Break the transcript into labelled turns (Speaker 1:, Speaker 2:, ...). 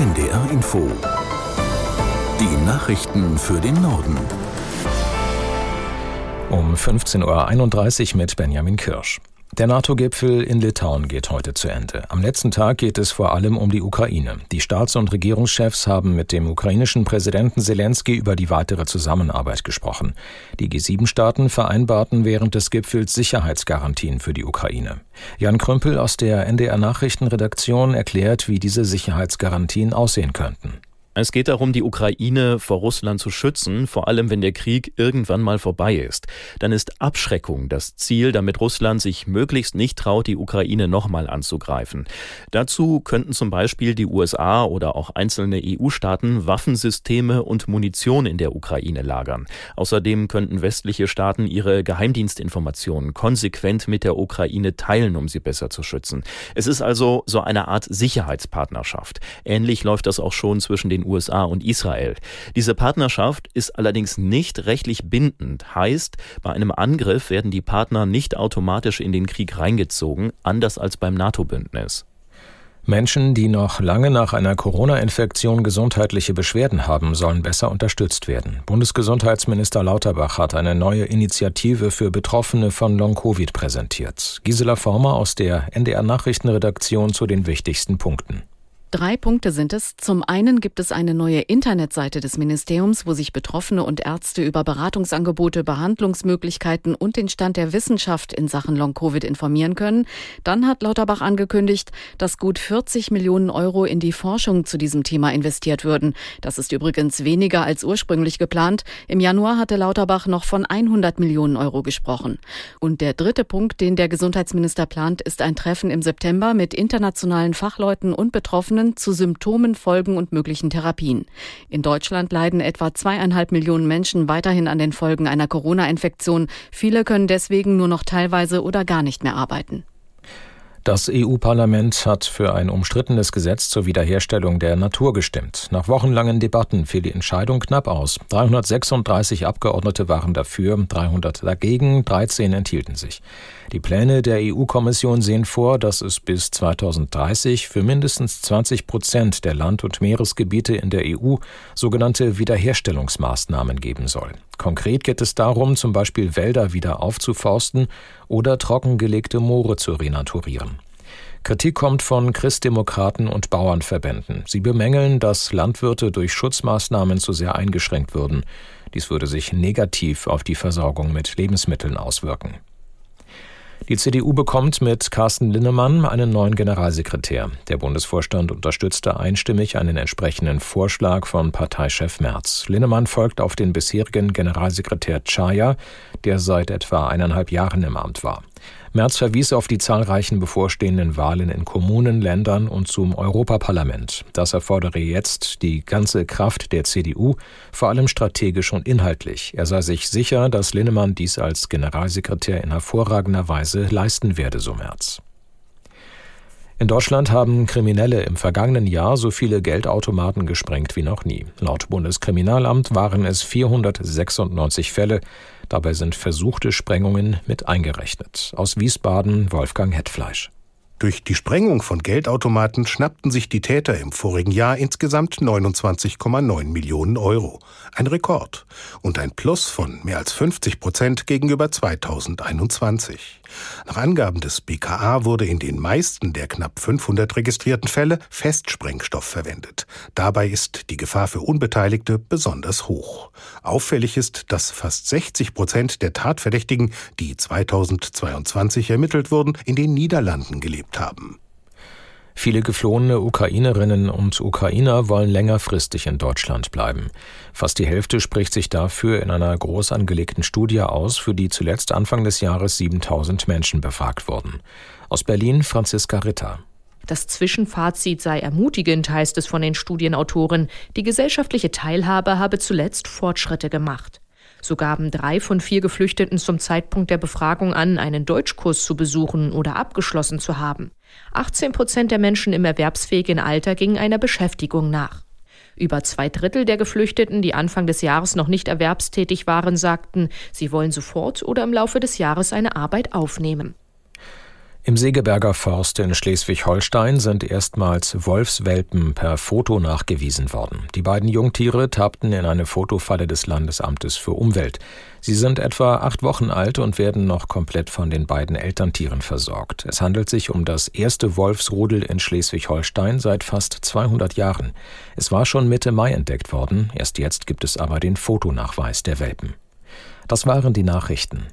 Speaker 1: NDR Info. Die Nachrichten für den Norden.
Speaker 2: Um 15.31 Uhr mit Benjamin Kirsch. Der NATO-Gipfel in Litauen geht heute zu Ende. Am letzten Tag geht es vor allem um die Ukraine. Die Staats- und Regierungschefs haben mit dem ukrainischen Präsidenten Zelensky über die weitere Zusammenarbeit gesprochen. Die G7-Staaten vereinbarten während des Gipfels Sicherheitsgarantien für die Ukraine. Jan Krümpel aus der NDR Nachrichtenredaktion erklärt, wie diese Sicherheitsgarantien aussehen könnten.
Speaker 3: Es geht darum, die Ukraine vor Russland zu schützen, vor allem wenn der Krieg irgendwann mal vorbei ist. Dann ist Abschreckung das Ziel, damit Russland sich möglichst nicht traut, die Ukraine nochmal anzugreifen. Dazu könnten zum Beispiel die USA oder auch einzelne EU-Staaten Waffensysteme und Munition in der Ukraine lagern. Außerdem könnten westliche Staaten ihre Geheimdienstinformationen konsequent mit der Ukraine teilen, um sie besser zu schützen. Es ist also so eine Art Sicherheitspartnerschaft. Ähnlich läuft das auch schon zwischen den USA und Israel. Diese Partnerschaft ist allerdings nicht rechtlich bindend, heißt, bei einem Angriff werden die Partner nicht automatisch in den Krieg reingezogen, anders als beim NATO-Bündnis.
Speaker 2: Menschen, die noch lange nach einer Corona-Infektion gesundheitliche Beschwerden haben, sollen besser unterstützt werden. Bundesgesundheitsminister Lauterbach hat eine neue Initiative für Betroffene von Long-Covid präsentiert. Gisela Former aus der NDR Nachrichtenredaktion zu den wichtigsten Punkten.
Speaker 4: Drei Punkte sind es. Zum einen gibt es eine neue Internetseite des Ministeriums, wo sich Betroffene und Ärzte über Beratungsangebote, Behandlungsmöglichkeiten und den Stand der Wissenschaft in Sachen Long-Covid informieren können. Dann hat Lauterbach angekündigt, dass gut 40 Millionen Euro in die Forschung zu diesem Thema investiert würden. Das ist übrigens weniger als ursprünglich geplant. Im Januar hatte Lauterbach noch von 100 Millionen Euro gesprochen. Und der dritte Punkt, den der Gesundheitsminister plant, ist ein Treffen im September mit internationalen Fachleuten und Betroffenen Informationen zu Symptomen, Folgen und möglichen Therapien. In Deutschland leiden etwa zweieinhalb Millionen Menschen weiterhin an den Folgen einer Corona-Infektion. Viele können deswegen nur noch teilweise oder gar nicht mehr arbeiten.
Speaker 2: Das EU-Parlament hat für ein umstrittenes Gesetz zur Wiederherstellung der Natur gestimmt. Nach wochenlangen Debatten fiel die Entscheidung knapp aus. 336 Abgeordnete waren dafür, 300 dagegen, 13 enthielten sich. Die Pläne der EU-Kommission sehen vor, dass es bis 2030 für mindestens 20 Prozent der Land- und Meeresgebiete in der EU sogenannte Wiederherstellungsmaßnahmen geben soll. Konkret geht es darum, zum Beispiel Wälder wieder aufzuforsten oder trockengelegte Moore zu renaturieren. Kritik kommt von Christdemokraten und Bauernverbänden. Sie bemängeln, dass Landwirte durch Schutzmaßnahmen zu sehr eingeschränkt würden. Dies würde sich negativ auf die Versorgung mit Lebensmitteln auswirken. Die CDU bekommt mit Carsten Linnemann einen neuen Generalsekretär. Der Bundesvorstand unterstützte einstimmig einen entsprechenden Vorschlag von Parteichef Merz. Linnemann folgt auf den bisherigen Generalsekretär Chaya, der seit etwa eineinhalb Jahren im Amt war. Merz verwies auf die zahlreichen bevorstehenden Wahlen in Kommunen, Ländern und zum Europaparlament. Das erfordere jetzt die ganze Kraft der CDU, vor allem strategisch und inhaltlich. Er sei sich sicher, dass Linnemann dies als Generalsekretär in hervorragender Weise leisten werde, so Merz. In Deutschland haben Kriminelle im vergangenen Jahr so viele Geldautomaten gesprengt wie noch nie. Laut Bundeskriminalamt waren es 496 Fälle. Dabei sind versuchte Sprengungen mit eingerechnet. Aus Wiesbaden Wolfgang Hetfleisch.
Speaker 5: Durch die Sprengung von Geldautomaten schnappten sich die Täter im vorigen Jahr insgesamt 29,9 Millionen Euro. Ein Rekord und ein Plus von mehr als 50 Prozent gegenüber 2021. Nach Angaben des BKA wurde in den meisten der knapp 500 registrierten Fälle Festsprengstoff verwendet. Dabei ist die Gefahr für Unbeteiligte besonders hoch. Auffällig ist, dass fast 60 Prozent der Tatverdächtigen, die 2022 ermittelt wurden, in den Niederlanden gelebt haben.
Speaker 2: Viele geflohene Ukrainerinnen und Ukrainer wollen längerfristig in Deutschland bleiben. Fast die Hälfte spricht sich dafür in einer groß angelegten Studie aus, für die zuletzt Anfang des Jahres 7000 Menschen befragt wurden. Aus Berlin Franziska Ritter.
Speaker 6: Das Zwischenfazit sei ermutigend, heißt es von den Studienautoren. Die gesellschaftliche Teilhabe habe zuletzt Fortschritte gemacht. So gaben drei von vier Geflüchteten zum Zeitpunkt der Befragung an, einen Deutschkurs zu besuchen oder abgeschlossen zu haben. 18 Prozent der Menschen im erwerbsfähigen Alter gingen einer Beschäftigung nach. Über zwei Drittel der Geflüchteten, die Anfang des Jahres noch nicht erwerbstätig waren, sagten, sie wollen sofort oder im Laufe des Jahres eine Arbeit aufnehmen.
Speaker 2: Im Segeberger Forst in Schleswig-Holstein sind erstmals Wolfswelpen per Foto nachgewiesen worden. Die beiden Jungtiere tappten in eine Fotofalle des Landesamtes für Umwelt. Sie sind etwa acht Wochen alt und werden noch komplett von den beiden Elterntieren versorgt. Es handelt sich um das erste Wolfsrudel in Schleswig-Holstein seit fast 200 Jahren. Es war schon Mitte Mai entdeckt worden. Erst jetzt gibt es aber den Fotonachweis der Welpen. Das waren die Nachrichten.